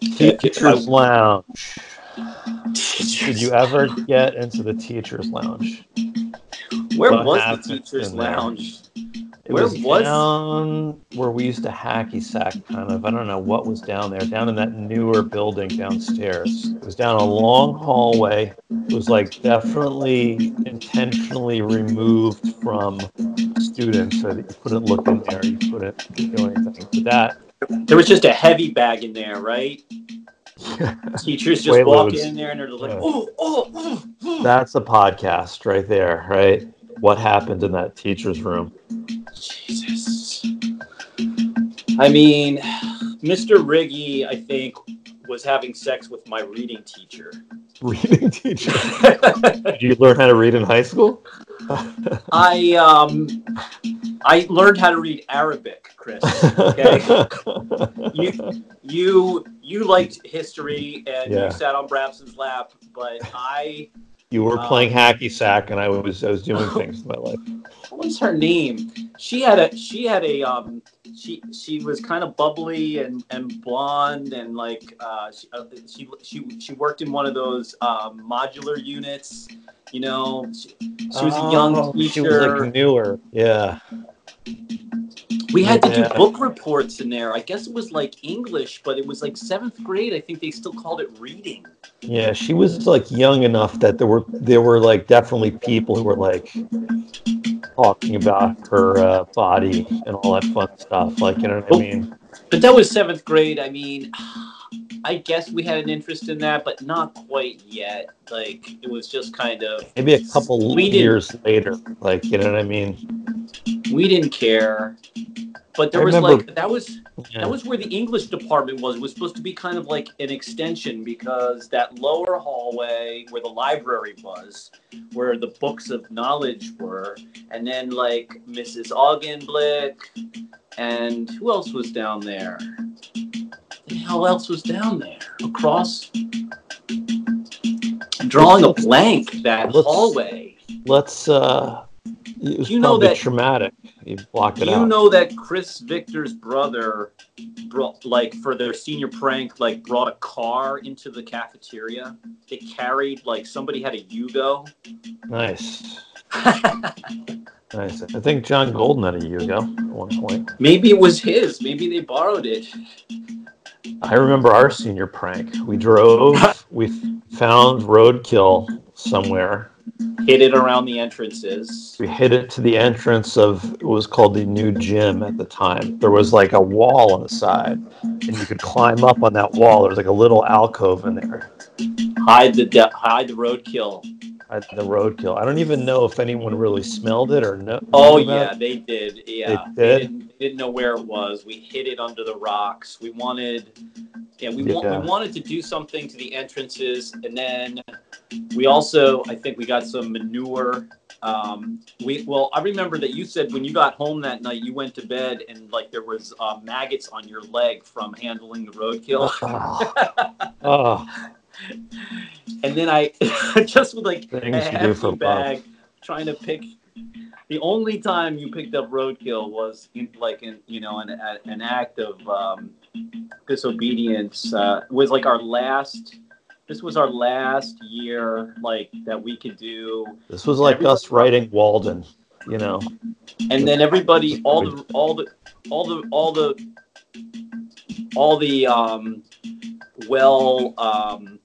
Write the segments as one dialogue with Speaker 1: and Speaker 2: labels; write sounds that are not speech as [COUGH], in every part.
Speaker 1: Teachers Lounge. Did you ever get into the Teachers Lounge?
Speaker 2: Where
Speaker 1: What
Speaker 2: was the teachers' lounge?
Speaker 1: It
Speaker 2: Where
Speaker 1: was,
Speaker 2: was-
Speaker 1: down where we used to hacky sack, kind of. I don't know what was down there. Down in that newer building downstairs. It was down a long hallway. It was like definitely intentionally removed from students so that you couldn't look in there. You couldn't do anything. But that
Speaker 2: There was just a heavy bag in there, right? [LAUGHS] Teachers just
Speaker 1: Wait,
Speaker 2: walk in there and they're like,
Speaker 1: Yeah.
Speaker 2: oh, oh, oh, oh.
Speaker 1: that's a podcast right there, right? What happened in that teacher's room?
Speaker 2: Jesus. I mean, Mr. Riggy, I think, was having sex with my reading teacher.
Speaker 1: Reading teacher. [LAUGHS] Did you learn how to read in high school?
Speaker 2: I um, I learned how to read Arabic, Chris. Okay. [LAUGHS] you you you liked history and
Speaker 1: Yeah.
Speaker 2: you sat on Brabson's lap, but I
Speaker 1: You were
Speaker 2: Um,
Speaker 1: playing hacky sack, and I was I was doing things in my life. [LAUGHS]
Speaker 2: what was her name? She had a she had a um she she was kind of bubbly and and blonde and like uh she uh, she she, she worked in one of those um, modular units. You know, she, she was a young
Speaker 1: Oh,
Speaker 2: teacher.
Speaker 1: She was like newer. Yeah.
Speaker 2: We had to do book reports in there. I guess it was like English, but it was like seventh grade. I think they still called it reading.
Speaker 1: Yeah, she was like young enough that there were there were like definitely people who were like talking about her uh, body and all that fun stuff. Like you know what I mean?
Speaker 2: But that was seventh grade. I mean, I guess we had an interest in that, but not quite yet. Like it was just kind of
Speaker 1: Maybe a couple years later. Like you know what I mean?
Speaker 2: We didn't care. But there
Speaker 1: I
Speaker 2: was
Speaker 1: remember-
Speaker 2: like that was
Speaker 1: Yeah.
Speaker 2: that was where the English department was. It was supposed to be kind of like an extension because that lower hallway where the library was, where the books of knowledge were, and then like Mrs. Augenblick, and who else was down there? The hell else was down there? Across. I'm drawing a blank. That
Speaker 1: Let's-
Speaker 2: hallway.
Speaker 1: Let's. uh It was
Speaker 2: You know that-
Speaker 1: traumatic. You blocked it
Speaker 2: you
Speaker 1: out.
Speaker 2: know that Chris Victor's brother brought like for their senior prank, like brought a car into the cafeteria? They carried like somebody had a Yugo.
Speaker 1: Nice. [LAUGHS] Nice. I think John Golden had a Yugo at one point.
Speaker 2: Maybe it was his. Maybe they borrowed it.
Speaker 1: I remember our senior prank. We drove, [LAUGHS] we found roadkill somewhere.
Speaker 2: Hid it around the entrances.
Speaker 1: We hit it to the entrance of it was called the new gym at the time. There was like a wall on the side, and you could climb up on that wall. There was like a little alcove in there.
Speaker 2: Hide the de- hide the roadkill.
Speaker 1: At the roadkill. I don't even know if anyone really smelled it or no.
Speaker 2: Oh yeah,
Speaker 1: it.
Speaker 2: they did. Yeah,
Speaker 1: They did?
Speaker 2: didn't, they didn't know where it was. We hid it under the rocks. We wanted, yeah, we, wa- we wanted to do something to the entrances, and then we also, I think, we got some manure. Um, we well, I remember that you said when you got home that night, you went to bed and like there was uh, maggots on your leg from handling the roadkill.
Speaker 1: Oh, oh, [LAUGHS]
Speaker 2: and then I [LAUGHS] just with like
Speaker 1: Things
Speaker 2: a hefty bag trying to pick. The only time you picked up roadkill was in, like in you know an an act of um, disobedience. Uh, was like our last. This was our last year, like that we could do,
Speaker 1: this was like us writing Walden. You know,
Speaker 2: and then everybody, all the, all the, all the, all the, all the, um, well, um,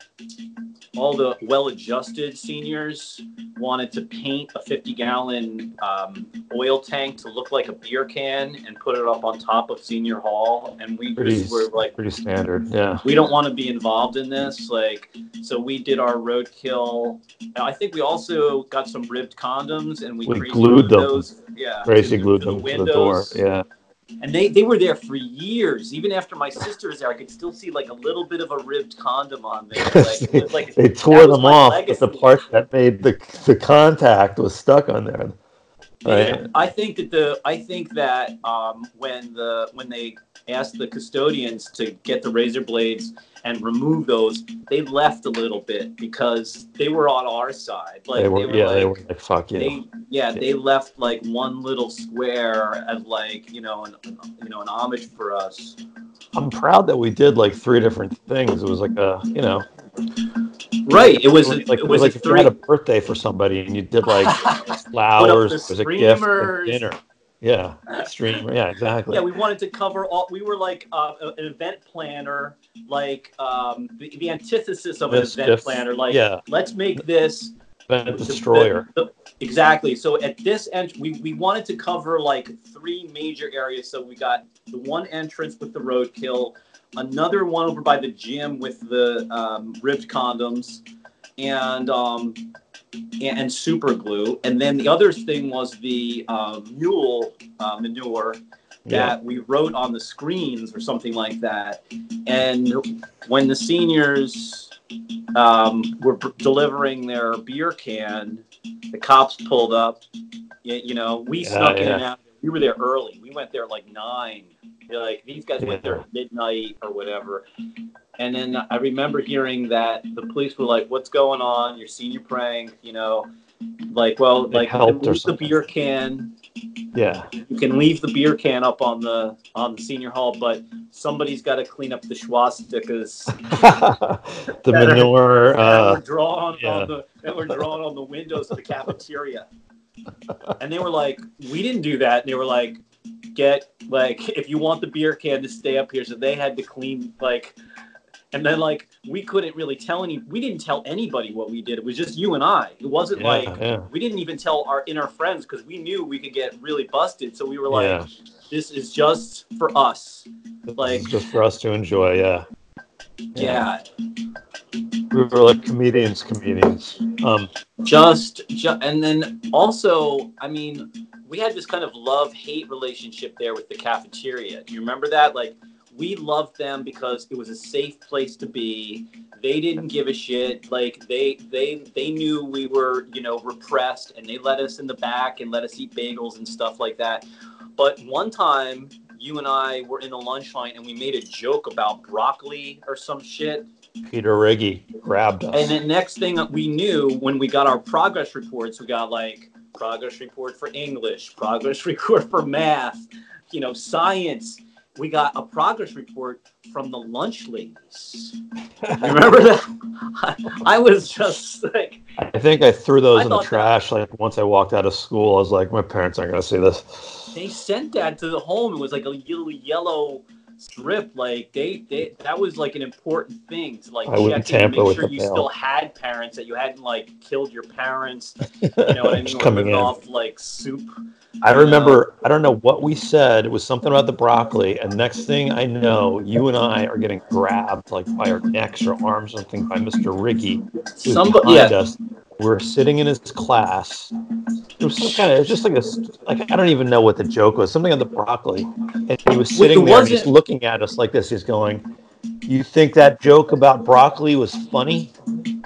Speaker 2: all the well-adjusted seniors wanted to paint a 50-gallon um, oil tank to look like a beer can and put it up on top of senior hall, and we
Speaker 1: pretty
Speaker 2: just were like,
Speaker 1: pretty standard. Yeah.
Speaker 2: we don't want to be involved in this. Like, so we did our roadkill. I think we also got some ribbed condoms and we,
Speaker 1: We glued them.
Speaker 2: those. Yeah, to-
Speaker 1: glued them to the door. Yeah.
Speaker 2: And they, they were there for years. Even after my sister was there, I could still see like a little bit of a ribbed condom on there. Like, it like [LAUGHS]
Speaker 1: they tore them off, but the part that made the the contact was stuck on there. Right.
Speaker 2: I think that the I think that um, when the when they asked the custodians to get the razor blades and remove those, they left a little bit because they were on our side. Like
Speaker 1: they were,
Speaker 2: were
Speaker 1: yeah,
Speaker 2: like,
Speaker 1: they were like, fuck you.
Speaker 2: they yeah they left like one little square as like you know an you know an homage for us
Speaker 1: I'm proud that we did like three different things. It was like a, you know,
Speaker 2: right it was
Speaker 1: like, it
Speaker 2: it was
Speaker 1: like if you had a birthday for somebody and you did like [LAUGHS] flowers, there was a gift, dinner. Yeah, stream. Yeah, exactly.
Speaker 2: yeah we wanted to cover all we were like uh, an event planner like um the, the antithesis of an event planner like
Speaker 1: yeah,
Speaker 2: let's make this
Speaker 1: event destroyer.
Speaker 2: the- the- exactly. So at this end, we, we wanted to cover like three major areas. So we got the one entrance with the roadkill, another one over by the gym with the um, ribbed condoms, and um, and, super glue. And then the other thing was the um, mule uh, manure
Speaker 1: Yeah,
Speaker 2: that we wrote on the screens or something like that. And when the seniors um, were p- delivering their beer can, the cops pulled up. You, you know, we
Speaker 1: Yeah,
Speaker 2: snuck in and out. We were there early. We went there like nine. They're like these guys went there at midnight or whatever. And then I remember hearing that the police were like, "What's going on? Your senior prank?" You know, like, well,
Speaker 1: They
Speaker 2: like
Speaker 1: helped
Speaker 2: leave the beer can
Speaker 1: yeah.
Speaker 2: you can leave the beer can up on the on the senior hall, but somebody's got to clean up the swastikas [LAUGHS]
Speaker 1: the
Speaker 2: That are-
Speaker 1: manure.
Speaker 2: that were
Speaker 1: Uh,
Speaker 2: drawn
Speaker 1: yeah.
Speaker 2: on the that were drawn on the windows of the cafeteria. And they were like, "We didn't do that." And they were like, "Get like if you want the beer can to stay up here." So they had to clean like. And then, like, we couldn't really tell any. We didn't tell anybody what we did. It was just you and I. It wasn't
Speaker 1: yeah,
Speaker 2: like
Speaker 1: yeah,
Speaker 2: we didn't even tell our inner friends because we knew we could get really busted. So we were like,
Speaker 1: yeah.
Speaker 2: this is just for us. Like-
Speaker 1: just for us to enjoy. Yeah.
Speaker 2: Yeah,
Speaker 1: We were like comedians, comedians. Um,
Speaker 2: just, ju- and then also, I mean, we had this kind of love hate relationship there with the cafeteria. Do you remember that? Like, we loved them because it was a safe place to be. They didn't give a shit. Like they they they knew we were you know repressed, and they let us in the back and let us eat bagels and stuff like that. But one time, you and I were in the lunch line, and we made a joke about broccoli or some shit.
Speaker 1: Peter Riggy grabbed us.
Speaker 2: And then next thing we knew when we got our progress reports, we got like progress report for English, progress [LAUGHS] report for math, you know, science. We got a progress report from the lunch ladies. [LAUGHS] Remember that? I, I was just like,
Speaker 1: I think I threw those
Speaker 2: I
Speaker 1: in the
Speaker 2: thought that-
Speaker 1: trash. Like once I walked out of school, I was like, my parents aren't gonna see this.
Speaker 2: they sent that to the home. It was like a little yellow strip. Like they, they that was like an important thing to like
Speaker 1: I
Speaker 2: check in, and make sure you
Speaker 1: mail.
Speaker 2: still had parents that you hadn't like killed your parents. You know what I [LAUGHS] mean?
Speaker 1: Just coming in.
Speaker 2: off like soup.
Speaker 1: I uh, remember, I don't know what we said. It was something about the broccoli. And next thing I know, you and I are getting grabbed like by our necks or arms or something by Mr. Riggy.
Speaker 2: Somebody, yeah,
Speaker 1: us. We're sitting in his class. It was some kind of, it was just like a, like, I don't even know what the joke was, something on the broccoli. And he was sitting
Speaker 2: it
Speaker 1: there just looking at us like this. He's going, You think that joke about broccoli was funny?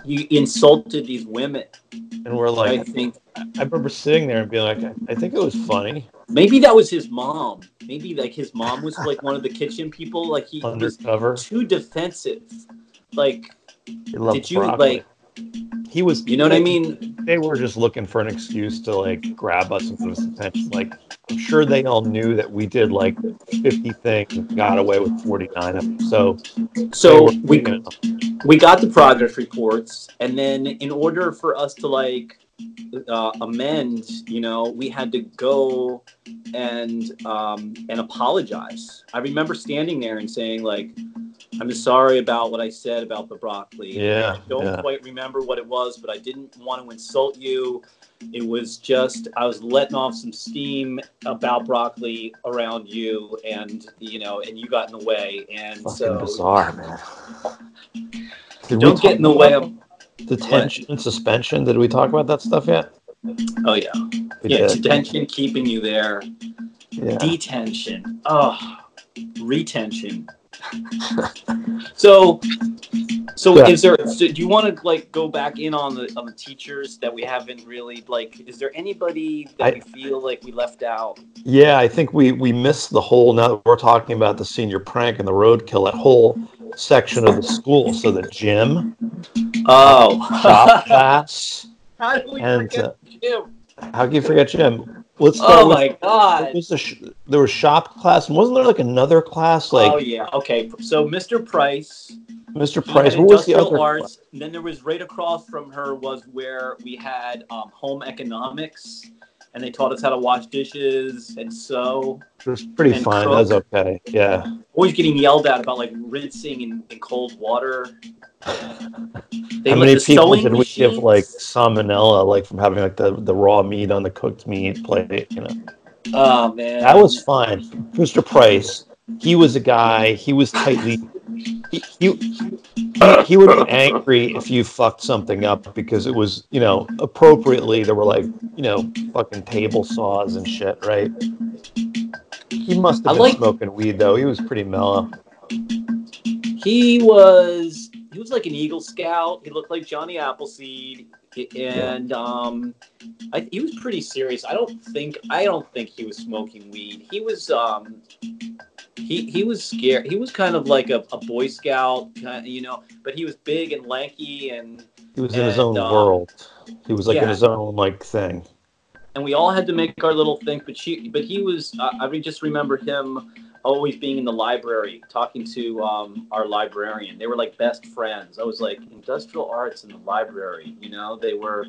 Speaker 2: you insulted these women.
Speaker 1: And we're like,
Speaker 2: I think
Speaker 1: I remember sitting there and being like, I, think it was funny.
Speaker 2: maybe that was his mom. Maybe like his mom was like one of the kitchen people. Like he was
Speaker 1: Undercover.
Speaker 2: too defensive. Like, did you
Speaker 1: broccoli.
Speaker 2: like?
Speaker 1: He was.
Speaker 2: You know what I mean?
Speaker 1: They were just looking for an excuse to like grab us and put us in attention. Like, I'm sure they all knew that we did like 50 things and got away with 49 of them. So,
Speaker 2: So we
Speaker 1: you know,
Speaker 2: we got the progress reports and then in order for us to like uh, amend you know we had to go and um, and apologize i remember standing there and saying like i'm sorry about what i said about the broccoli
Speaker 1: Yeah,
Speaker 2: i don't
Speaker 1: yeah.
Speaker 2: quite remember what it was but i didn't want to insult you it was just i was letting off some steam about broccoli around you and you know and you got in the way and
Speaker 1: fucking
Speaker 2: so
Speaker 1: bizarre, man. Did
Speaker 2: don't get in the way of
Speaker 1: detention and suspension. Did we talk about that stuff yet?
Speaker 2: oh yeah
Speaker 1: We
Speaker 2: yeah,
Speaker 1: did.
Speaker 2: detention keeping you there.
Speaker 1: Yeah.
Speaker 2: Detention. Oh, retention. so So
Speaker 1: Yeah.
Speaker 2: is there? So do you want to like go back in on the on the teachers that we haven't really like? Is there anybody that
Speaker 1: I-
Speaker 2: we feel like we left out?
Speaker 1: Yeah, I think we we missed the whole. Now that we're talking about the senior prank and the roadkill, that whole section of the school. So the gym,
Speaker 2: Oh,
Speaker 1: shop [LAUGHS] class.
Speaker 2: how did we
Speaker 1: And,
Speaker 2: forget
Speaker 1: uh,
Speaker 2: Jim?
Speaker 1: How can you forget Jim? Let's start
Speaker 2: Oh my
Speaker 1: what
Speaker 2: god!
Speaker 1: was the sh- there was shop class, and wasn't there like another class like
Speaker 2: oh yeah. Okay. So Mr. Price,
Speaker 1: Mr. Price? What was the other?
Speaker 2: arts. And then there was right across from her was where we had um, home economics, and they taught us how to wash dishes and sew.
Speaker 1: It was pretty
Speaker 2: and
Speaker 1: fine. That was okay. Yeah.
Speaker 2: Always getting yelled at about like rinsing in, in cold water. [LAUGHS] They
Speaker 1: How many people did we give like salmonella, like from having like the, the raw meat on the cooked meat plate? You know,
Speaker 2: Oh man,
Speaker 1: that was fine. Mr. Price, he was a guy. He was tightly. He, he, he, would be angry if you fucked something up because it was, you know, appropriately there were like, you know, fucking table saws and shit, right? He must
Speaker 2: I
Speaker 1: have been
Speaker 2: like-
Speaker 1: smoking weed though. He was pretty mellow.
Speaker 2: He was he was like an Eagle Scout. He looked like Johnny Appleseed, and um, I, he was pretty serious. I don't think I don't think he was smoking weed. He was um, he he was scared. He was kind of like a, a Boy Scout, kind you know, but he was big and lanky, and
Speaker 1: He was in his own
Speaker 2: um,
Speaker 1: world. He was like in his own like thing.
Speaker 2: and we all had to make our little thing. But she, but he was. Uh, I re- just remember him always being in the library, talking to um, our librarian. They were like best friends. I was like industrial arts in the library. You know, they were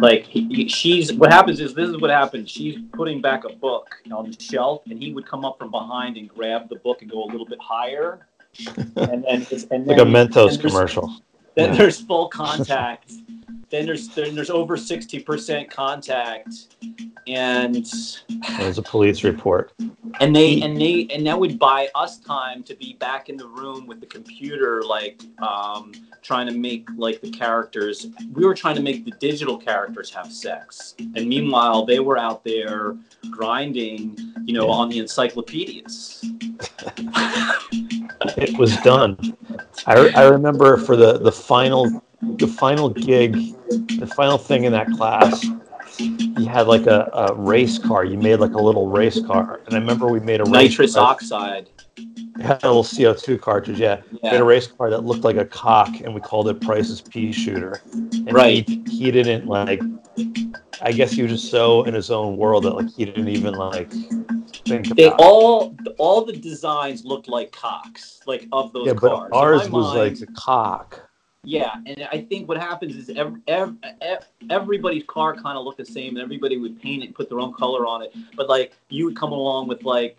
Speaker 2: like he, he- she's. What happens is this is what happens. She's putting back a book on the shelf, and he would come up from behind and grab the book and go a little bit higher. [LAUGHS] And then, it's, and
Speaker 1: Like a Mentos
Speaker 2: and
Speaker 1: commercial.
Speaker 2: then
Speaker 1: Yeah.
Speaker 2: there's full contact. Then there's then there's over sixty percent contact, and
Speaker 1: there's a police report.
Speaker 2: and they and they and that would buy us time to be back in the room with the computer, like um, trying to make like the characters. We were trying to make the digital characters have sex, and meanwhile they were out there grinding, you know,
Speaker 1: Yeah.
Speaker 2: on the encyclopedias. [LAUGHS]
Speaker 1: It was done. I, I remember for the, the final the final gig, the final thing in that class, you had like a, a race car. You made like a little race car, and I remember we made a race
Speaker 2: Nitrous oxide.
Speaker 1: had a little CO two cartridge. Yeah, we had a race car that looked like a cock, and we called it Price's pea shooter. And
Speaker 2: Right.
Speaker 1: He, he didn't like. I guess he was just so in his own world that like he didn't even like think about.
Speaker 2: They all all the designs looked like cocks, like of those
Speaker 1: yeah, but
Speaker 2: cars. In
Speaker 1: ours was
Speaker 2: mind-
Speaker 1: like the cock.
Speaker 2: Yeah, and I think what happens is every, every, everybody's car kind of looked the same, and everybody would paint it, put their own color on it. But like you would come along with like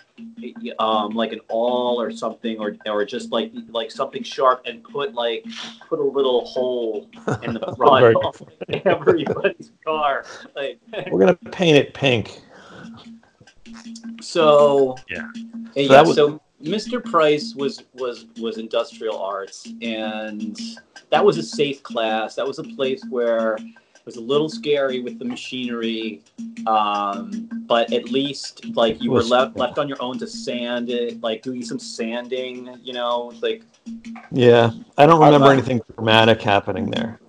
Speaker 2: um like an awl or something, or or just like like something sharp, and put like put a little hole in the [LAUGHS]
Speaker 1: Very
Speaker 2: front of [LAUGHS] everybody's car. Like [LAUGHS]
Speaker 1: We're gonna paint it pink.
Speaker 2: So
Speaker 1: Yeah. So
Speaker 2: yeah.
Speaker 1: that was-
Speaker 2: so Mr. Price was was was industrial arts, and that was a safe class. That was a place where it was a little scary with the machinery, um, but at least like you were left left on your own to sand it, like doing some sanding. You know, like
Speaker 1: Yeah, I don't remember
Speaker 2: love-
Speaker 1: anything dramatic happening there.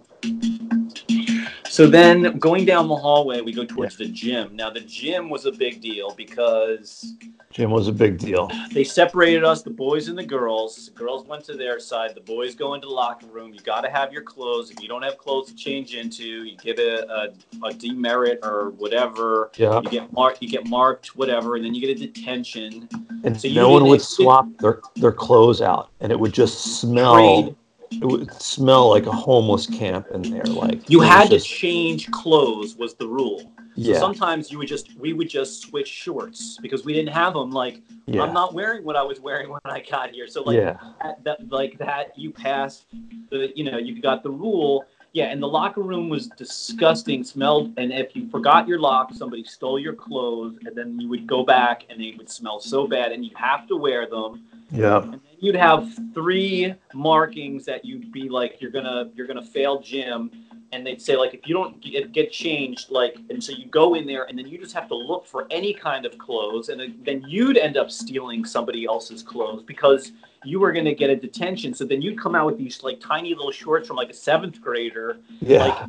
Speaker 2: So then going down the hallway, we go towards the gym. Now, the gym was a big deal because
Speaker 1: Gym was a big deal.
Speaker 2: they separated us, the boys and the girls. The girls went to their side, the boys go into the locker room. You got to have your clothes. If you don't have clothes to change into, you get a, a, a demerit or whatever.
Speaker 1: Yeah,
Speaker 2: You get marked, you get marked, whatever, and then you get a detention.
Speaker 1: and
Speaker 2: So you
Speaker 1: no one
Speaker 2: didn't-
Speaker 1: would swap their their clothes out, and it would just smell.
Speaker 2: Trade.
Speaker 1: It would smell like a homeless camp in there. Like
Speaker 2: You had to change clothes was the rule. So
Speaker 1: Yeah,
Speaker 2: sometimes you would just we would just switch shorts because we didn't have them like
Speaker 1: yeah,
Speaker 2: I'm not wearing what I was wearing when I got here. So like
Speaker 1: yeah.
Speaker 2: that, that like that you passed the you know you got the rule. Yeah, and the locker room was disgusting, smelled, and if you forgot your lock, somebody stole your clothes, and then you would go back and they would smell so bad, and you'd have to wear them,
Speaker 1: Yeah,
Speaker 2: and then you'd have three markings that you'd be like you're gonna you're gonna fail gym, and they'd say like if you don't get, get changed like and so you go in there and then you just have to look for any kind of clothes and then- you'd end up stealing somebody else's clothes because you were going to get a detention so then you'd come out with these like tiny little shorts from like a seventh grader
Speaker 1: Yeah.
Speaker 2: like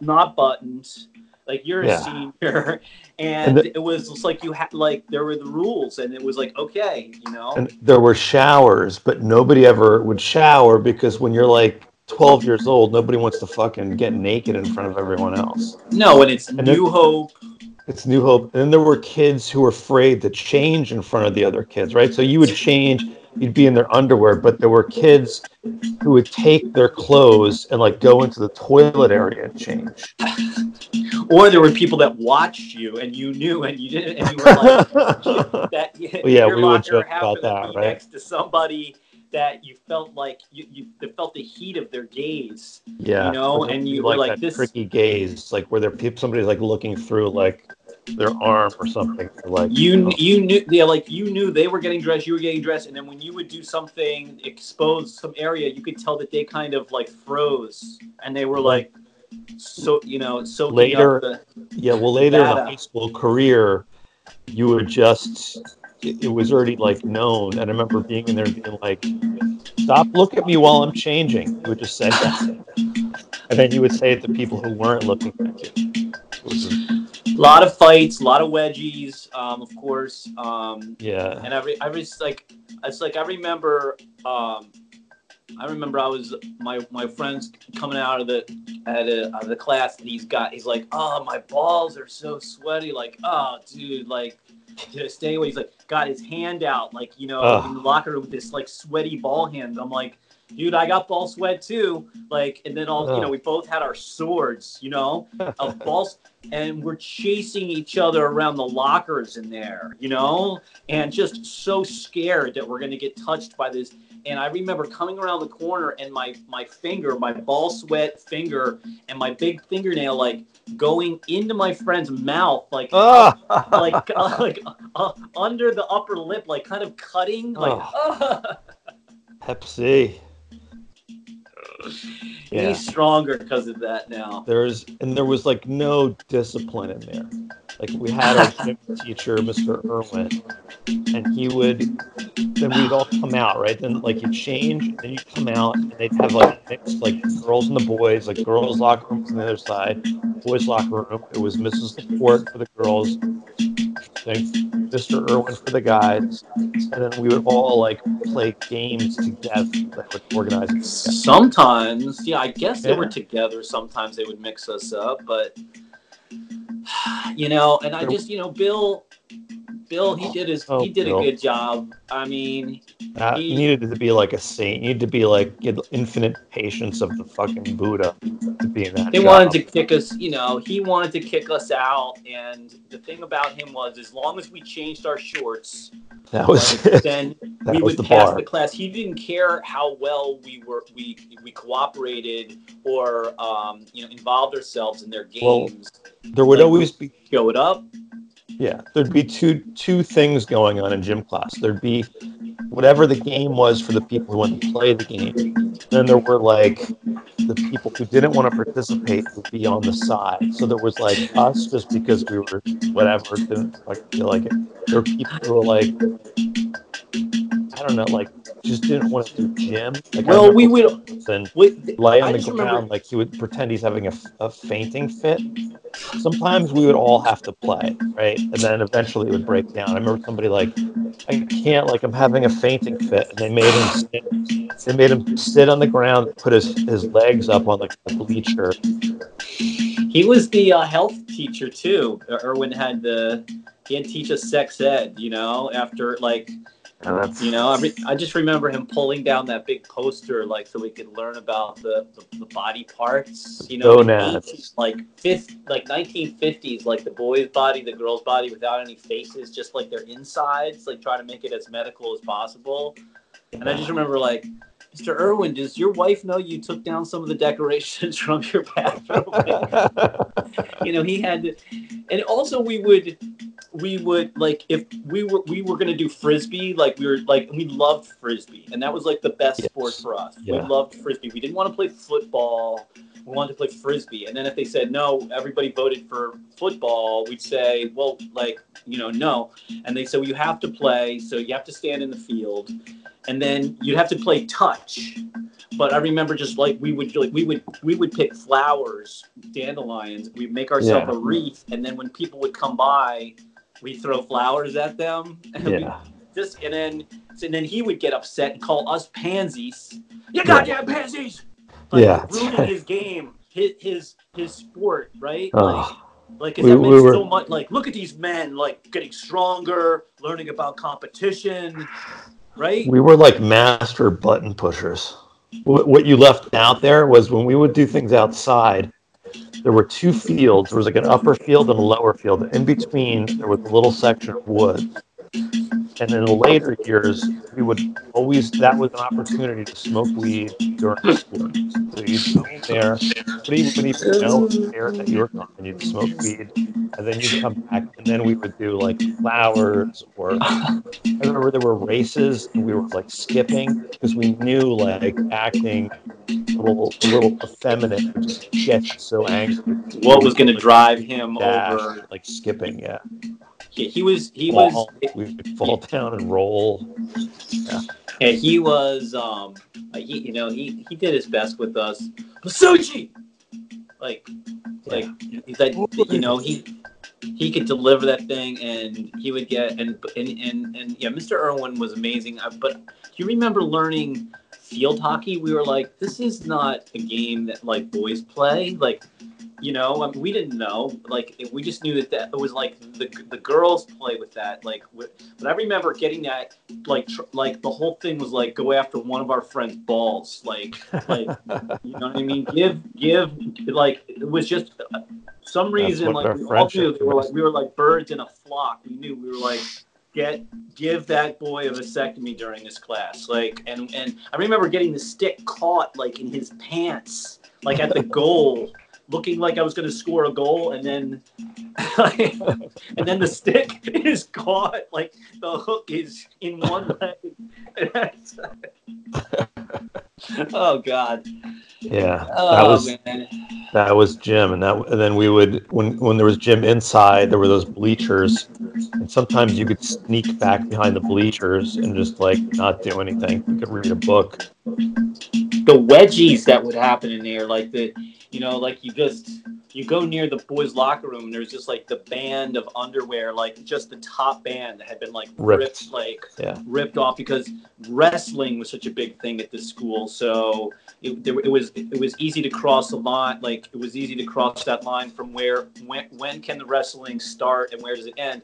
Speaker 2: not buttoned like you're
Speaker 1: Yeah.
Speaker 2: a senior [LAUGHS] and,
Speaker 1: And the-
Speaker 2: it was just like you had like there were the rules and it was like okay you know
Speaker 1: and there were showers, but nobody ever would shower because when you're like 12 years old, nobody wants to fucking get naked in front of everyone else.
Speaker 2: no and it's
Speaker 1: And
Speaker 2: new hope
Speaker 1: It's New Hope. And then there were kids who were afraid to change in front of the other kids, right? So you would change, you'd be in their underwear, but there were kids who would take their clothes and like go into the toilet area and change. [LAUGHS]
Speaker 2: or there were people that watched you and you knew and you didn't and you were like that [LAUGHS]
Speaker 1: Well, yeah, we would joke about that, right?
Speaker 2: next to somebody that you felt like you, you felt the heat of their gaze
Speaker 1: yeah.
Speaker 2: You know, and you were like,
Speaker 1: that
Speaker 2: this-
Speaker 1: tricky gaze, like where there somebody's like looking through like their arm or something. Like
Speaker 2: you
Speaker 1: oh,
Speaker 2: you knew yeah like you knew they were getting dressed you were getting dressed and then when you would do something expose some area you could tell that they kind of like froze and they were like so you know so
Speaker 1: Later-
Speaker 2: the,
Speaker 1: Yeah, well, later in the high school career, you would just, it, it was already like known. And I remember being in there and being like, stop looking at me while I'm changing. You would just say that. And then you would say it to people who weren't looking at you.
Speaker 2: A lot of fights a lot of wedgies um, of course um,
Speaker 1: yeah.
Speaker 2: and every I was like it's like I remember um I remember I was my my friends coming out of the at a, out of the class and he's got he's like oh my balls are so sweaty like oh dude like to stay away he's like got his hand out like you know
Speaker 1: Ugh.
Speaker 2: in the locker room with this like sweaty ball hand I'm like dude I got ball sweat too like and then all you know we both had our swords you know [LAUGHS] of balls and we're chasing each other around the lockers in there you know and just so scared that we're going to get touched by this and i remember coming around the corner and my my finger my ball sweat finger and my big fingernail like going into my friend's mouth like
Speaker 1: Ah! [LAUGHS]
Speaker 2: like uh, [LAUGHS] like uh, under the upper lip like kind of cutting like
Speaker 1: Pepsi. Yeah.
Speaker 2: he's stronger because of that now
Speaker 1: There's and there was like no discipline in there. Like we had our [LAUGHS] gym teacher, Mr. Irwin, and he would then we'd all come out, right? Then like you change, then you come out and they'd have like mixed like girls and the boys, like girls locker room on the other side, boys locker room. It was Mrs. Laporte for the girls, then Mr. Irwin for the guys, and then we would all like play games together that would organize together.
Speaker 2: Sometimes, yeah, I guess they
Speaker 1: Yeah.
Speaker 2: were together. Sometimes they would mix us up, but [SIGHS] you know, and I just, you know, Bill, Bill, he did his,
Speaker 1: Oh,
Speaker 2: he did
Speaker 1: Bill.
Speaker 2: a good job. I mean,
Speaker 1: Uh,
Speaker 2: He-
Speaker 1: needed to be like a saint. You need to be like infinite patience of the fucking Buddha to be in that.
Speaker 2: they
Speaker 1: job.
Speaker 2: wanted to kick us. You know, he wanted to kick us out, and the thing about him was, as long as we changed our shorts,
Speaker 1: That was it.
Speaker 2: then
Speaker 1: That
Speaker 2: we
Speaker 1: was
Speaker 2: would
Speaker 1: the
Speaker 2: pass
Speaker 1: bar.
Speaker 2: the class. He didn't care how well we were we we cooperated or um, you know involved ourselves in their
Speaker 1: Well,
Speaker 2: games.
Speaker 1: There would
Speaker 2: like-
Speaker 1: always be
Speaker 2: Show it up.
Speaker 1: Yeah. There'd be two two things going on in gym class. There'd be whatever the game was for the people who wanted to play the game. Then there were like the people who didn't want to participate would be on the side. So there was like us just because we were whatever didn't like feel like it. There were people who were like I don't know, like just didn't want to do gym. Like
Speaker 2: Well, we would.
Speaker 1: then
Speaker 2: We,
Speaker 1: lay on
Speaker 2: I
Speaker 1: the ground
Speaker 2: remember-
Speaker 1: like he would pretend he's having a, a fainting fit. Sometimes we would all have to play, right? And then eventually it would break down. I remember somebody like, I can't, like I'm having a fainting fit, and they made him sit, they made him sit on the ground, put his his legs up on like the bleacher.
Speaker 2: He was the uh, health teacher too. Irwin had the he had to teach us sex ed. You know, after like
Speaker 1: And that's
Speaker 2: you know, I, re- I just remember him pulling down that big poster like so we could learn about the the, the body parts. You know,
Speaker 1: Gonads.
Speaker 2: ancient, like fifth like nineteen fifties, like the boy's body, the girl's body without any faces, just like their insides, like trying to make it as medical as possible. And I just remember like. Mr. Irwin, does your wife know you took down some of the decorations [LAUGHS] from your bathroom? [LAUGHS] you know he had to and also we would we would like if we were we were going to do frisbee like we were like we loved frisbee and that was like the best
Speaker 1: Yes.
Speaker 2: sport for us
Speaker 1: Yeah.
Speaker 2: we loved frisbee we didn't want to play football we wanted to play frisbee. And then if they said no, everybody voted for football, we'd say, well, like, you know, no. And they said, well, you have to play, so you have to stand in the field, and then you'd have to play touch. But I remember just like we would like we would we would pick flowers, dandelions. We'd make ourselves
Speaker 1: Yeah.
Speaker 2: a wreath, and then when people would come by, we throw flowers at them. [LAUGHS] And
Speaker 1: Yeah.
Speaker 2: just and then and then he would get upset and call us pansies. You goddamn pansies! Like,
Speaker 1: Yeah.
Speaker 2: ruining his game, his his his sport, right?
Speaker 1: Oh.
Speaker 2: Like, like
Speaker 1: We-
Speaker 2: that
Speaker 1: we were-
Speaker 2: so much. Like, look at these men, like getting stronger, learning about competition, right?
Speaker 1: We were like master button pushers. What you left out there was when we would do things outside, there were two fields. There was like an upper field and a lower field. In between, there was a little section of wood. And in the later years, we would always, that was an opportunity to smoke weed during the sport. So you'd in there, but even when you know there that you were gone, you'd smoke weed, and then you'd come back, and then we would do like flowers or I remember there were races and we were like skipping because we knew like acting a little, a little effeminate would just get so angry.
Speaker 2: What was going to drive him
Speaker 1: Dash,
Speaker 2: over?
Speaker 1: like skipping, yeah.
Speaker 2: Yeah, he was. He
Speaker 1: Fall,
Speaker 2: was.
Speaker 1: we fall down and roll.
Speaker 2: Yeah, he was. Um, he, you know, he he did his best with us. Masucci, like, like he's like, you know, he he could deliver that thing, and he would get and and and, and yeah, Mr. Irwin was amazing. But do you remember learning field hockey? We were like, this is not a game that like boys play. Like, you know, I mean, we didn't know. Like, we just knew that that it was like the the girls play with that. Like, with, but I remember getting that like tr- like the whole thing was like go after one of our friends' balls. Like, like you know what I mean? Give give like it was just uh, some reason like we all knew they were like we were like birds in a flock. We knew we were like get give that boy a vasectomy during this class. Like and and I remember getting the stick caught like in his pants, like at the goal. Looking like I was going to score a goal, and then, [LAUGHS] and then the stick [LAUGHS] is caught, like the hook is in one [LAUGHS] leg. oh God!
Speaker 1: Yeah, oh, that
Speaker 2: Oh
Speaker 1: was
Speaker 2: man!
Speaker 1: that was gym, and that and then we would when when there was Jim inside, there were those bleachers, and sometimes you could sneak back behind the bleachers and just like not do anything. You could read a book.
Speaker 2: The wedgies that would happen in there, like the, you know, like you just you go near the boys' locker room, and there's just like the band of underwear, like just the top band that had been like
Speaker 1: Ripped.
Speaker 2: ripped like
Speaker 1: Yeah.
Speaker 2: ripped off because wrestling was such a big thing at this school. So it, there, it was it was easy to cross the line. Like it was easy to cross that line from where when when can the wrestling start and where does it end?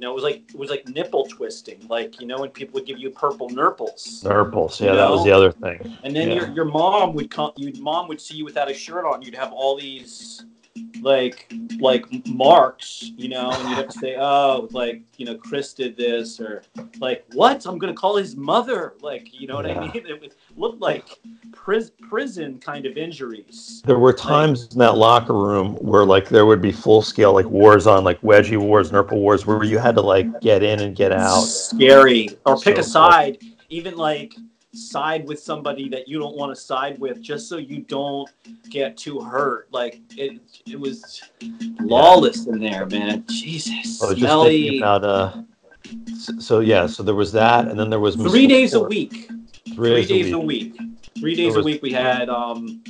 Speaker 2: You know, it was like it was like nipple twisting. Like you know when people would give you purple nurples,
Speaker 1: Nurples, yeah, that was the other thing.
Speaker 2: and then
Speaker 1: Yeah.
Speaker 2: your your mom would come. Your mom would see you without a shirt on. You'd have all these like like marks, you know, and you'd have to say, oh, like you know, Chris did this, or like what? I'm gonna call his mother. Like you know what I mean? [LAUGHS] It would look like pris- prison kind of injuries.
Speaker 1: There were times in that locker room where like there would be full scale like wars on like wedgie wars, nurple wars, where you had to like get in and get out.
Speaker 2: Scary. Or pick
Speaker 1: So
Speaker 2: a side, even like side with somebody that you don't want to side with just so you don't get too hurt. Like it it was lawless in there, man. Jesus.
Speaker 1: Just
Speaker 2: Smelly.
Speaker 1: about uh. So, so yeah, so there was that, and then there was
Speaker 2: Three days a week.
Speaker 1: Three
Speaker 2: Three
Speaker 1: days, a
Speaker 2: a
Speaker 1: week.
Speaker 2: week. Three days a week we had um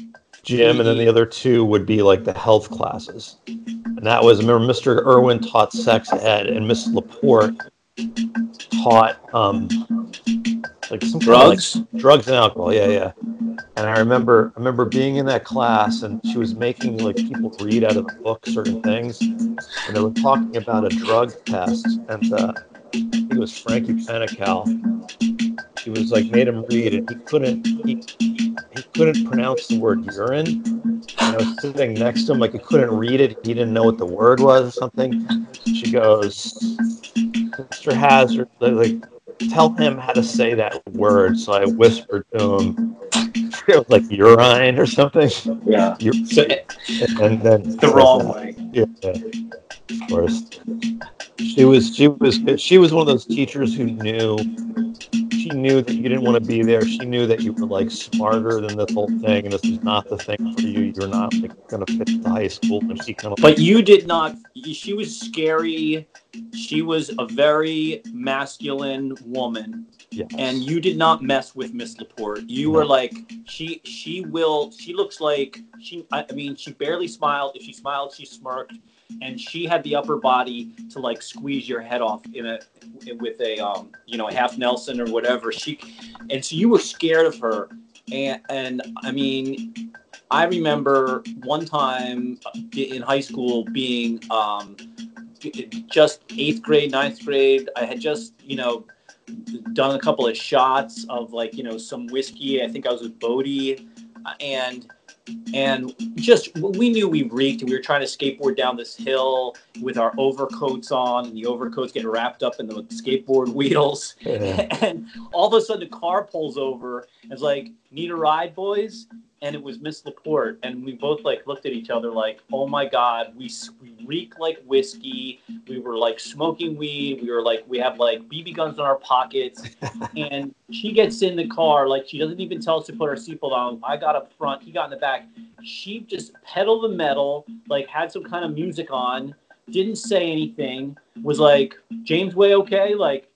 Speaker 1: Gym, and then the other two would be like the health classes, and that was I remember Mr. Irwin taught sex ed, and Miss Laporte taught um like some kind of, like,
Speaker 2: drugs.
Speaker 1: drugs and alcohol yeah yeah and i remember i remember being in that class and she was making like people read out of the book certain things and they were talking about a drug test and uh, it was frankie Penical. she was like made him read and he couldn't he, he couldn't pronounce the word urine and i was sitting next to him like he couldn't read it he didn't know what the word was or something she goes mr hazard like tell him how to say that word. So I whispered to him, [LAUGHS] it was like urine or something.
Speaker 2: Yeah. [LAUGHS] So eh,
Speaker 1: and then
Speaker 2: the wrong way.
Speaker 1: Yeah, of course. She was she was she was one of those teachers who knew she knew that you didn't want to be there. She knew that you were like smarter than this whole thing, and this is not the thing for you. You're not like going to fit the high school, and she kind of.
Speaker 2: But you did not. She was scary. She was a very masculine woman,
Speaker 1: yes.
Speaker 2: and you did not mess with Miss Laporte. You
Speaker 1: No.
Speaker 2: were like, she, she will. She looks like she. I mean, she barely smiled. If she smiled, she smirked, and she had the upper body to like squeeze your head off in a with a um, you know, a half Nelson or whatever. She, and so you were scared of her, and and I mean, I remember one time in high school being um, just eighth grade, ninth grade. I had just, you know, done a couple of shots of like, you know, some whiskey. I think I was with Bodie, and and just we knew we reeked. We were trying to skateboard down this hill with our overcoats on, and the overcoats get wrapped up in the skateboard [LAUGHS] wheels.
Speaker 1: Yeah.
Speaker 2: And all of a sudden, the car pulls over. And it's like, "Need a ride, boys?" And it was Miss Laporte, and we both like looked at each other like, "Oh my God, we we reek like whiskey. We were like smoking weed. We were like, we have like BB guns in our pockets." [LAUGHS] and she gets in the car like she doesn't even tell us to put our seatbelt on. I got up front, he got in the back. She just pedaled the metal, like had some kind of music on, didn't say anything. Was like, "James Way, okay?" Like,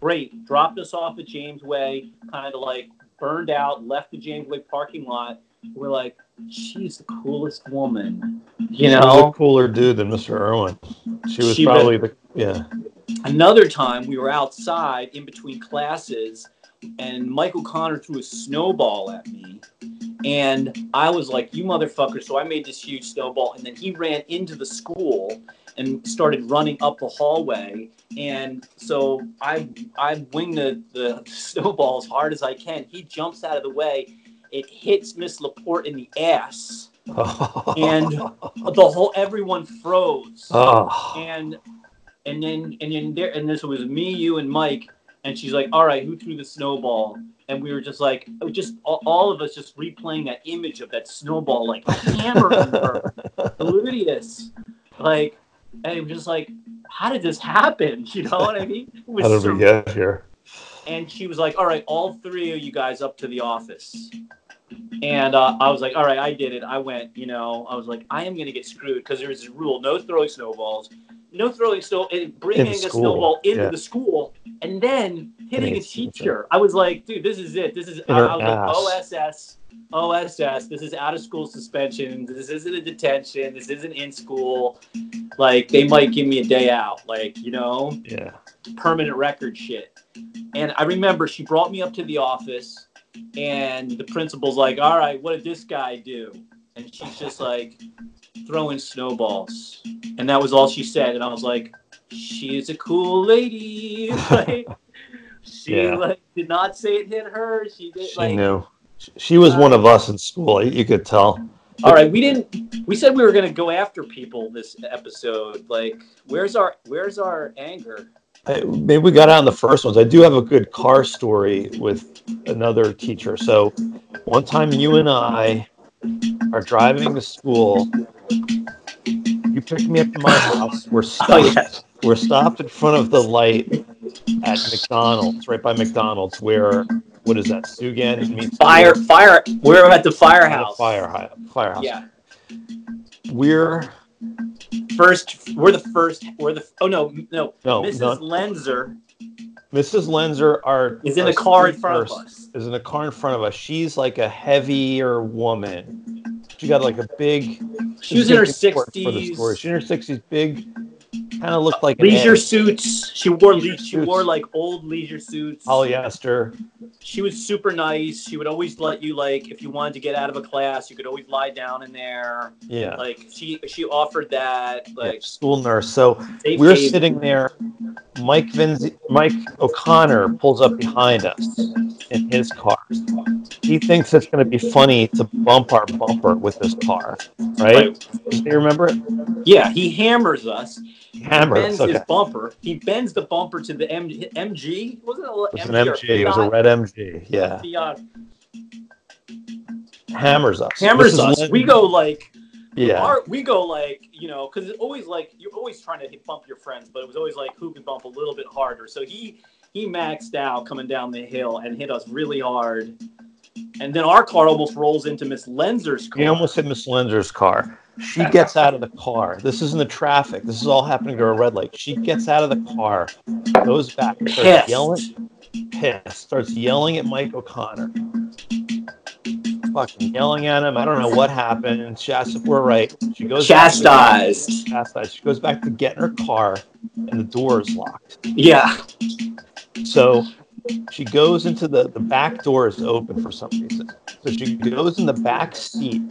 Speaker 2: great. Dropped us off at James Way, kind of like burned out, left the James Way parking lot. We're like, she's the coolest woman, you
Speaker 1: She
Speaker 2: know.
Speaker 1: a cooler dude than Mr. Irwin. She was
Speaker 2: She
Speaker 1: probably the yeah.
Speaker 2: Another time, we were outside in between classes, and Michael Connor threw a snowball at me. And I was like, you motherfucker. So I made this huge snowball. And then he ran into the school and started running up the hallway. And so I I wing the, the [LAUGHS] snowball as hard as I can. He jumps out of the way. It hits Miss Laporte in the ass. [LAUGHS] And the whole everyone froze
Speaker 1: oh,
Speaker 2: and and then and then there and this was me, you, and Mike, and she's like, "All right, who threw the snowball?" And we were just like, just all, of us just replaying that image of that snowball like hammering her, [LAUGHS] gluteus, like, and it was just like, how did this happen? [LAUGHS] You know what I mean?
Speaker 1: How did
Speaker 2: sur-
Speaker 1: we get here?
Speaker 2: and she was like, "All right, all three of you guys up to the office." And uh, I was like, "All right, I did it. I went." You know, I was like, "I am gonna get screwed because there's this rule: no throwing snowballs, no throwing snow, bringing a snowball into
Speaker 1: yeah.
Speaker 2: the school, and then hitting a
Speaker 1: teacher.
Speaker 2: teacher." I was like, "Dude, this is it. This is." I was like, "OSS." OSS, this is out of school suspension. This isn't a detention. This isn't in school. Like, they might give me a day out. Like, you know?
Speaker 1: Yeah.
Speaker 2: permanent record shit. And I remember she brought me up to the office, and the principal's like, "All right, what did this guy do?" And she's just like throwing snowballs, and that was all she said. And I was like, "She is a cool lady." [LAUGHS] like, she
Speaker 1: Yeah.
Speaker 2: like did not say it hit her. She did
Speaker 1: She
Speaker 2: like.
Speaker 1: knew. She- She was one of us in school. You could tell.
Speaker 2: All right, we didn't. We said we were gonna go after people this episode. Like, where's our where's our anger?
Speaker 1: I, maybe we got out in the first ones. I do have a good car story with another teacher. So one time you and I are driving to school. You picked me up to my house. We're [LAUGHS] oh, stopped.
Speaker 2: Oh yeah.
Speaker 1: We're stopped in front of the light at McDonald's, right by McDonald's, where what is that? Sugan meets
Speaker 2: Fire, fire. We're at the
Speaker 1: At
Speaker 2: firehouse.
Speaker 1: a fire hi- firehouse.
Speaker 2: Yeah.
Speaker 1: We're
Speaker 2: First, we're the first. We're the. Oh no, no.
Speaker 1: no,
Speaker 2: Mrs.
Speaker 1: not
Speaker 2: Lenzer
Speaker 1: Mrs. Lenzer. Our
Speaker 2: is in the car in front of us.
Speaker 1: Is in the car in front of us. She's like a heavier woman. She got like a big.
Speaker 2: She was in her
Speaker 1: big support for the
Speaker 2: sixties.
Speaker 1: She's in her sixties. Big, kind of looked like
Speaker 2: Leisure
Speaker 1: egg.
Speaker 2: suits. She wore
Speaker 1: Leisure
Speaker 2: she
Speaker 1: suits.
Speaker 2: wore like old leisure suits.
Speaker 1: polyester.
Speaker 2: She was super nice. She would always let you like if you wanted to get out of a class, you could always lie down in there.
Speaker 1: Yeah.
Speaker 2: Like she she offered that.
Speaker 1: yeah,
Speaker 2: Like
Speaker 1: school nurse. So we're
Speaker 2: paid-
Speaker 1: sitting there. Mike Vinzi, Mike O'Connor pulls up behind us in his car. He thinks it's going to be funny to bump our bumper with this car, right?
Speaker 2: Right.
Speaker 1: Do you remember it?
Speaker 2: Yeah, he hammers us.
Speaker 1: Hammer.
Speaker 2: bends
Speaker 1: us,
Speaker 2: his bumper. He bends the bumper to the M- MG. Wasn't it a
Speaker 1: It was
Speaker 2: MG or
Speaker 1: MG. It was a red MG. Yeah.
Speaker 2: Fiat.
Speaker 1: Hammers us.
Speaker 2: Hammers us. We go like
Speaker 1: Yeah.
Speaker 2: Our, we go like you know because it's always like you're always trying to hit bump your friends, but it was always like who could bump a little bit harder. So he he maxed out coming down the hill and hit us really hard. And then our car almost rolls into Miss Lenzer's car.
Speaker 1: He almost hit Miss Lenzer's car. She gets out of the car. This is in the traffic. This is all happening to a red light. She gets out of the car, goes back, starts
Speaker 2: Pissed.
Speaker 1: yelling, pissed, starts yelling at Mike O'Connor. Fucking yelling at him. I don't know what happened. She asks if we're right. She goes back to
Speaker 2: Chastised.
Speaker 1: chastised. She goes back to get in her car, and the door is locked.
Speaker 2: Yeah.
Speaker 1: So she goes into the the back door is open for some reason. So she goes in the back seat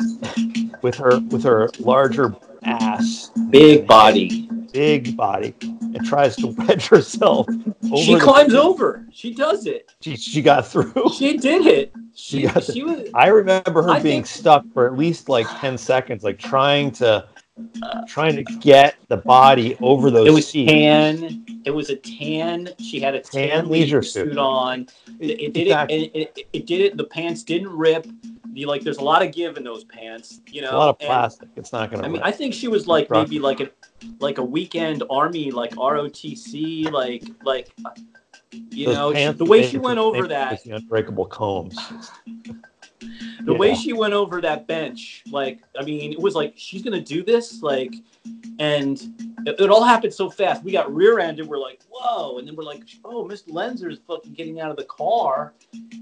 Speaker 1: with her with her larger ass,
Speaker 2: Big body.
Speaker 1: big body, and tries to wedge herself. Over
Speaker 2: She
Speaker 1: the-
Speaker 2: climbs over. She does it.
Speaker 1: She, she got through.
Speaker 2: She did it. She,
Speaker 1: She got
Speaker 2: she was
Speaker 1: I remember her
Speaker 2: I
Speaker 1: being
Speaker 2: think-
Speaker 1: stuck for at least like ten seconds, like trying to trying to get the body over those
Speaker 2: it was tan. It was a tan. She had a tan,
Speaker 1: Tan leisure suit.
Speaker 2: on. It, it did
Speaker 1: Exactly.
Speaker 2: it, it, it. Did it. The pants didn't rip. The like, there's a lot of give in those pants. You know,
Speaker 1: a lot of
Speaker 2: and-
Speaker 1: plastic. It's not gonna.
Speaker 2: I mean,
Speaker 1: rip.
Speaker 2: I think she was like
Speaker 1: Rough.
Speaker 2: maybe like a like a weekend army, like ROTC, like like you
Speaker 1: Those
Speaker 2: know she- the way
Speaker 1: they-
Speaker 2: she went over that
Speaker 1: the unbreakable combs. [LAUGHS]
Speaker 2: the way she went over that bench like i mean it was like she's gonna do this like and it, it all happened so fast. We got rear-ended. We're like whoa. And then we're like oh miss lenzer's fucking getting out of the car.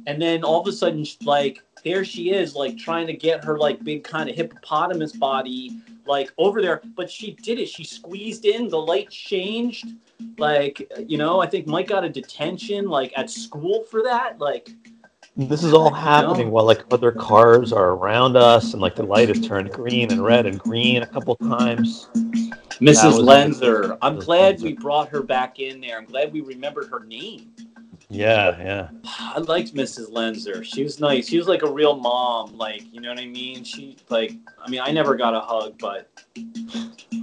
Speaker 2: And then all of a sudden like there she is like trying to get her like big kind of hippopotamus body like over there. But she did it. She squeezed in. The light changed. Like you know i think mike got a detention like at school for that. Like
Speaker 1: This is all happening while like other cars are around us, and like the light has turned green and red and green a couple times.
Speaker 2: Mrs. Lenzer. I'm
Speaker 1: Mrs.
Speaker 2: glad
Speaker 1: Lenzer.
Speaker 2: we brought her back in there. I'm glad we remembered her name.
Speaker 1: Yeah, yeah.
Speaker 2: I liked Mrs. Lenzer. She was nice. She was like a real mom. Like, you know what I mean? She like I mean I never got a hug, but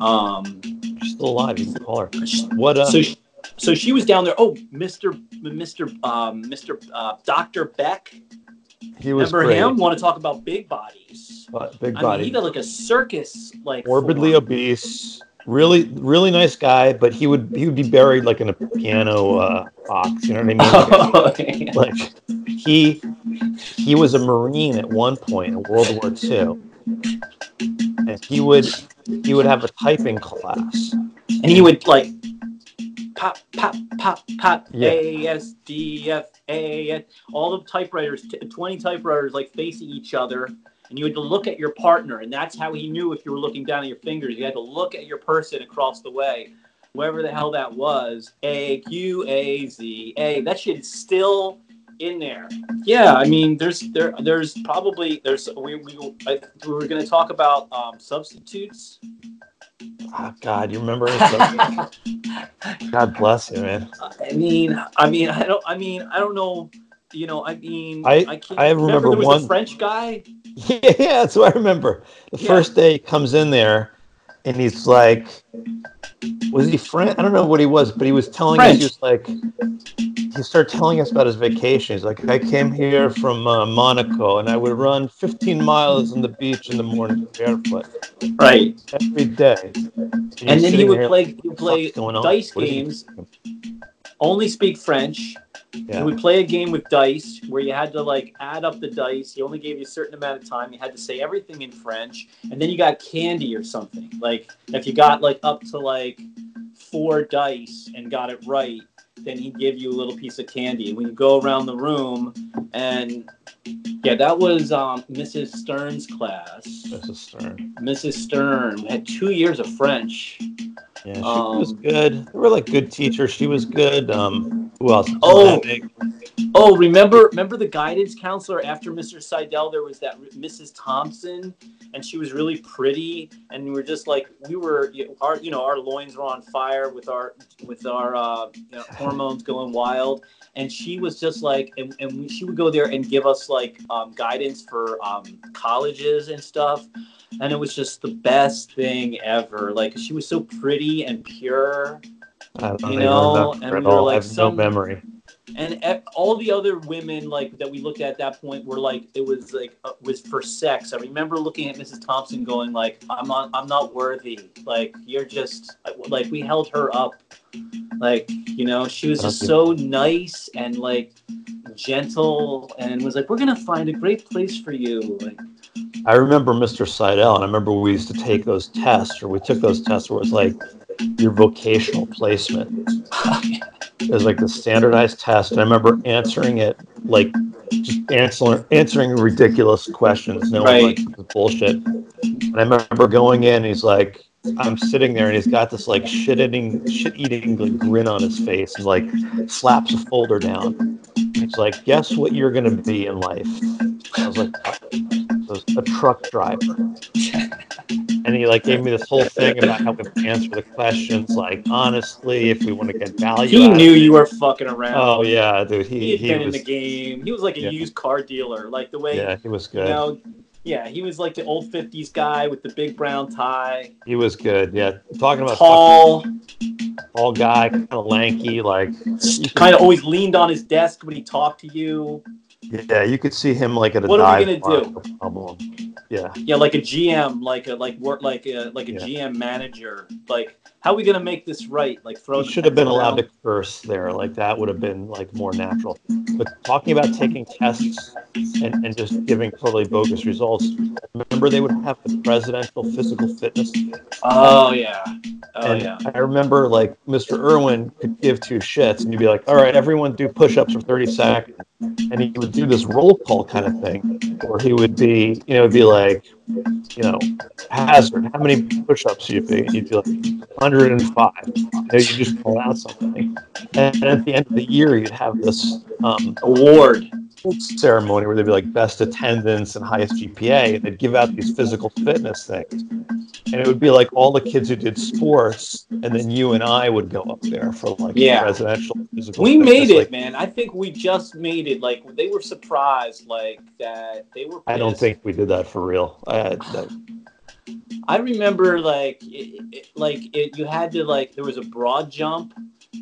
Speaker 2: um
Speaker 1: She's still alive. You can call her. What? Uh,
Speaker 2: so she, so she was down there. Oh, Mr. Mr. Um, Mr. Uh, Dr. Beck.
Speaker 1: he was
Speaker 2: Remember
Speaker 1: great.
Speaker 2: him? Want to talk about big bodies?
Speaker 1: But big
Speaker 2: I mean, he got like a circus like
Speaker 1: morbidly
Speaker 2: form.
Speaker 1: obese. Really, really nice guy, but he would he would be buried like in a piano uh, box. You know what I mean? [LAUGHS] Like,
Speaker 2: Oh,
Speaker 1: like he he was a marine at one point in World War II, and he would he would have a typing class.
Speaker 2: and he would like pop, pop, pop, pop,
Speaker 1: Yeah.
Speaker 2: A S D F A S. All the typewriters, t- twenty typewriters, like facing each other, and you had to look at your partner, and that's how he knew if you were looking down at your fingers. You had to look at your person across the way, whoever the hell that was. A Q A Z A. That shit is still in there. Yeah, I mean, there's there there's probably there's we we I, we were going to talk about um, substitutes.
Speaker 1: Oh, God, you remember? [LAUGHS] God bless you, man.
Speaker 2: I mean, I mean, I don't. I mean, I don't know. You know, I mean,
Speaker 1: I-
Speaker 2: can't,
Speaker 1: I remember
Speaker 2: there was
Speaker 1: one-
Speaker 2: the French guy. [LAUGHS]
Speaker 1: Yeah, yeah, that's what I remember. The
Speaker 2: Yeah.
Speaker 1: first day he comes in there and he's like, was he French? I don't know what he was, but he was telling us, he was like, he started telling us about his vacation. He's like, I came here from uh, Monaco and I would run 15 miles on the beach in the morning barefoot
Speaker 2: Right,
Speaker 1: every day.
Speaker 2: and
Speaker 1: you're
Speaker 2: then he would play.
Speaker 1: like,
Speaker 2: He would play dice
Speaker 1: What is he
Speaker 2: games. Only speak French.
Speaker 1: Yeah.
Speaker 2: He would play a game with dice where you had to like add up the dice. He only gave you a certain amount of time. You had to say everything in French, and then you got candy or something. Like if you got like up to like four dice and got it right, then he'd give you a little piece of candy. And when you go around the room, and yeah, that was um, Mrs. Stern's class.
Speaker 1: Mrs. Stern.
Speaker 2: Mrs. Stern we had two years of French.
Speaker 1: Yeah, she was
Speaker 2: Um,
Speaker 1: good. They were like good teachers. She was good. Um, who else?
Speaker 2: Oh. Oh, remember remember the guidance counselor after Mr. Seidel? There was that Mrs. Thompson, and she was really pretty, and we were just like we were our you know our loins were on fire with our with our uh, you know, hormones going wild, and she was just like and, and she would go there and give us like um, guidance for um, colleges and stuff, and it was just the best thing ever. Like she was so pretty and pure. You know, and
Speaker 1: at
Speaker 2: we were like
Speaker 1: I have
Speaker 2: some-
Speaker 1: no memory.
Speaker 2: and e- all the other women like that we looked at that point were like it was like uh, was for sex i remember looking at mrs thompson going like i'm not i'm not worthy like you're just like we held her up Like, you know, she was just so nice and like gentle and was like, We're gonna find a great place for you. Like
Speaker 1: I remember Mr. Seidel, and I remember we used to take those tests, or we took those tests where it was like your vocational placement. It was like the standardized test, and I remember answering it like just answering answering ridiculous questions, no
Speaker 2: Right.
Speaker 1: like bullshit. And I remember going in, he's like, I'm sitting there, and he's got this like shit eating shit eating like, grin on his face, and like slaps a folder down. He's like, guess what you're gonna be in life? I was like, I was a truck driver. And he like gave me this whole thing about how we answer the questions like honestly if we want to get value.
Speaker 2: he knew you were fucking around.
Speaker 1: Oh yeah, dude.
Speaker 2: he
Speaker 1: He
Speaker 2: had
Speaker 1: he
Speaker 2: been in the game. He was like a
Speaker 1: Yeah.
Speaker 2: used car dealer, like the way
Speaker 1: yeah he was
Speaker 2: you
Speaker 1: good.
Speaker 2: know. Yeah, he was like the old '50s guy with the big brown tie,
Speaker 1: He was good. Yeah, talking about
Speaker 2: tall,
Speaker 1: fucking tall guy, kind of lanky. Like
Speaker 2: kind of always leaned on his desk when he talked to you.
Speaker 1: Yeah, you could see him like at a
Speaker 2: What are we gonna
Speaker 1: bar, no problem. Yeah,
Speaker 2: Yeah, like a GM, like a like work like a like a
Speaker 1: Yeah.
Speaker 2: GM manager. Like, how are we gonna make this right? Like, throw.
Speaker 1: he should have been allowed to curse there. Like that would have been like more natural. But talking about taking tests and, and just giving totally bogus results. Remember, they would have the presidential physical fitness
Speaker 2: Oh yeah. Oh
Speaker 1: and
Speaker 2: yeah.
Speaker 1: I remember like Mr. Irwin could give two shits and you'd be like, all right, everyone do push ups for 30 seconds. And he would do this roll call kind of thing where he would be, you know, it'd be like, you know, hazard, how many push ups you'd be? You'd be like 105. You know, you just pull out something. And at the end of the year, you'd have this um,
Speaker 2: Award.
Speaker 1: Ceremony where they'd be like best attendance and highest GPA, and they'd give out these physical fitness things. And it would be like all the kids who did sports, and then you and I would go up there for like
Speaker 2: Yeah.
Speaker 1: presidential physical.
Speaker 2: We
Speaker 1: fitness.
Speaker 2: made it,
Speaker 1: Like,
Speaker 2: man. I think we just made it. Like they were surprised, like that they were.
Speaker 1: I don't think we did that for real. I, that,
Speaker 2: I remember like it, it, like it, you had to like there was a broad jump.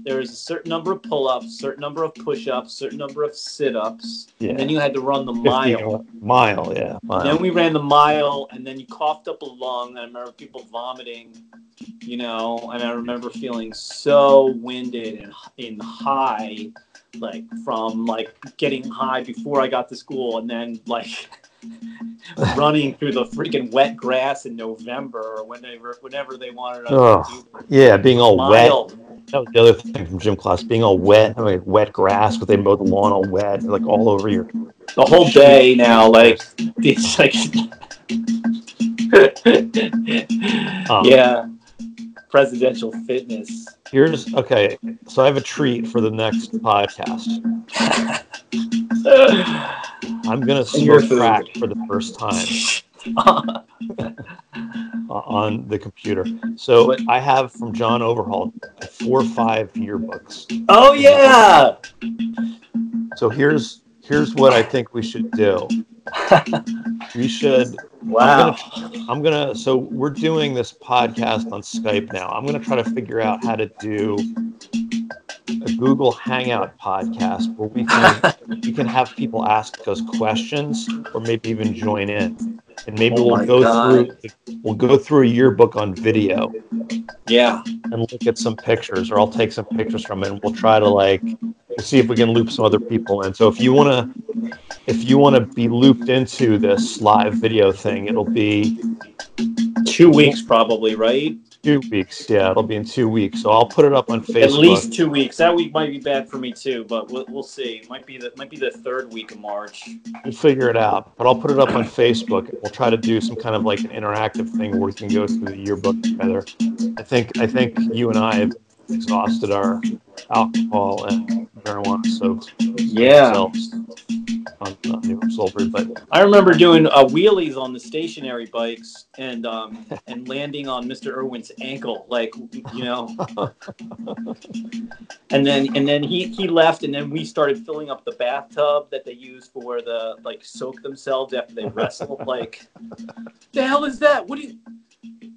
Speaker 2: There was a certain number of pull-ups, certain number of push-ups, certain number of sit-ups,
Speaker 1: yeah,
Speaker 2: and then you had to run the mile.
Speaker 1: mile, yeah, mile.
Speaker 2: Then we ran the mile, and then you coughed up a lung. And I remember people vomiting, you know, and I remember feeling so winded and in high, like from like getting high before I got to school, and then like [LAUGHS] running through the freaking wet grass in November or whenever whenever they wanted us do
Speaker 1: yeah, being all
Speaker 2: mile.
Speaker 1: wet. That was the other thing from gym class, being all wet, having like wet grass, but they mowed the lawn all wet, like all over your.
Speaker 2: The whole day now, like [LAUGHS] it's like [LAUGHS]
Speaker 1: Um,
Speaker 2: yeah, presidential fitness.
Speaker 1: Here's okay. So I have a treat for the next podcast. [LAUGHS] I'm gonna
Speaker 2: Your
Speaker 1: smoke crack for the first time [LAUGHS] on the computer. So
Speaker 2: What?
Speaker 1: I have from John Overhaul four or five yearbooks.
Speaker 2: oh yeah.
Speaker 1: So here's here's what I think we should do. [LAUGHS] We should.
Speaker 2: Wow.
Speaker 1: I'm gonna. So we're doing this podcast on Skype now. I'm gonna try to figure out how to do a Google Hangout podcast where we can we can have people ask us questions or maybe even join in, and maybe
Speaker 2: Oh
Speaker 1: we'll go
Speaker 2: God.
Speaker 1: through we'll go through a yearbook on video
Speaker 2: Yeah.
Speaker 1: and look at some pictures, or I'll take some pictures from it, and we'll try to like see if we can loop some other people in. So if you want to, if you want to be looped into this live video thing, it'll be
Speaker 2: Two weeks probably, right?
Speaker 1: Two weeks. Yeah, it'll be in two weeks. So I'll put it up on Facebook.
Speaker 2: At least two weeks. That week might be bad for me too, but we'll, we'll see. Might be the might be the third week of March.
Speaker 1: We'll figure it out. But I'll put it up on Facebook. We'll try to do some kind of like an interactive thing where we can go through the yearbook together. I think I think you and I have exhausted our alcohol and marijuana soaked ourselves on, on New York but
Speaker 2: I remember doing uh, wheelies on the stationary bikes and um, and landing on Mr. Irwin's ankle, like you know. [LAUGHS] and then and then he he left, and then we started filling up the bathtub that they use for the like soak themselves after they wrestle. like, the hell is that? What do you?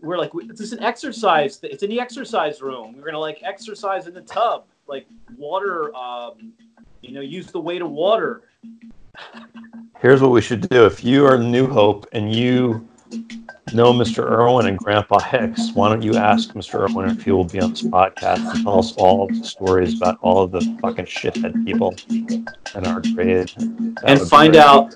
Speaker 2: We're like, this is an exercise. It's in the exercise room. We're gonna like exercise in the tub, like water. Um, you know, use the weight of water.
Speaker 1: Here's what we should do. If you are New Hope and you know Mr. Irwin and Grandpa Hicks, why don't you ask Mr. Irwin if he will be on this podcast and tell us all the stories about all of the fucking shithead people in our grade? That
Speaker 2: and find out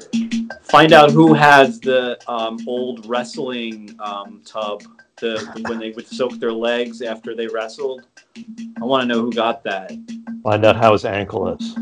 Speaker 2: find out who has the um, old wrestling um, tub the, when they would soak their legs after they wrestled i want to know who got that
Speaker 1: Find out how his ankle is.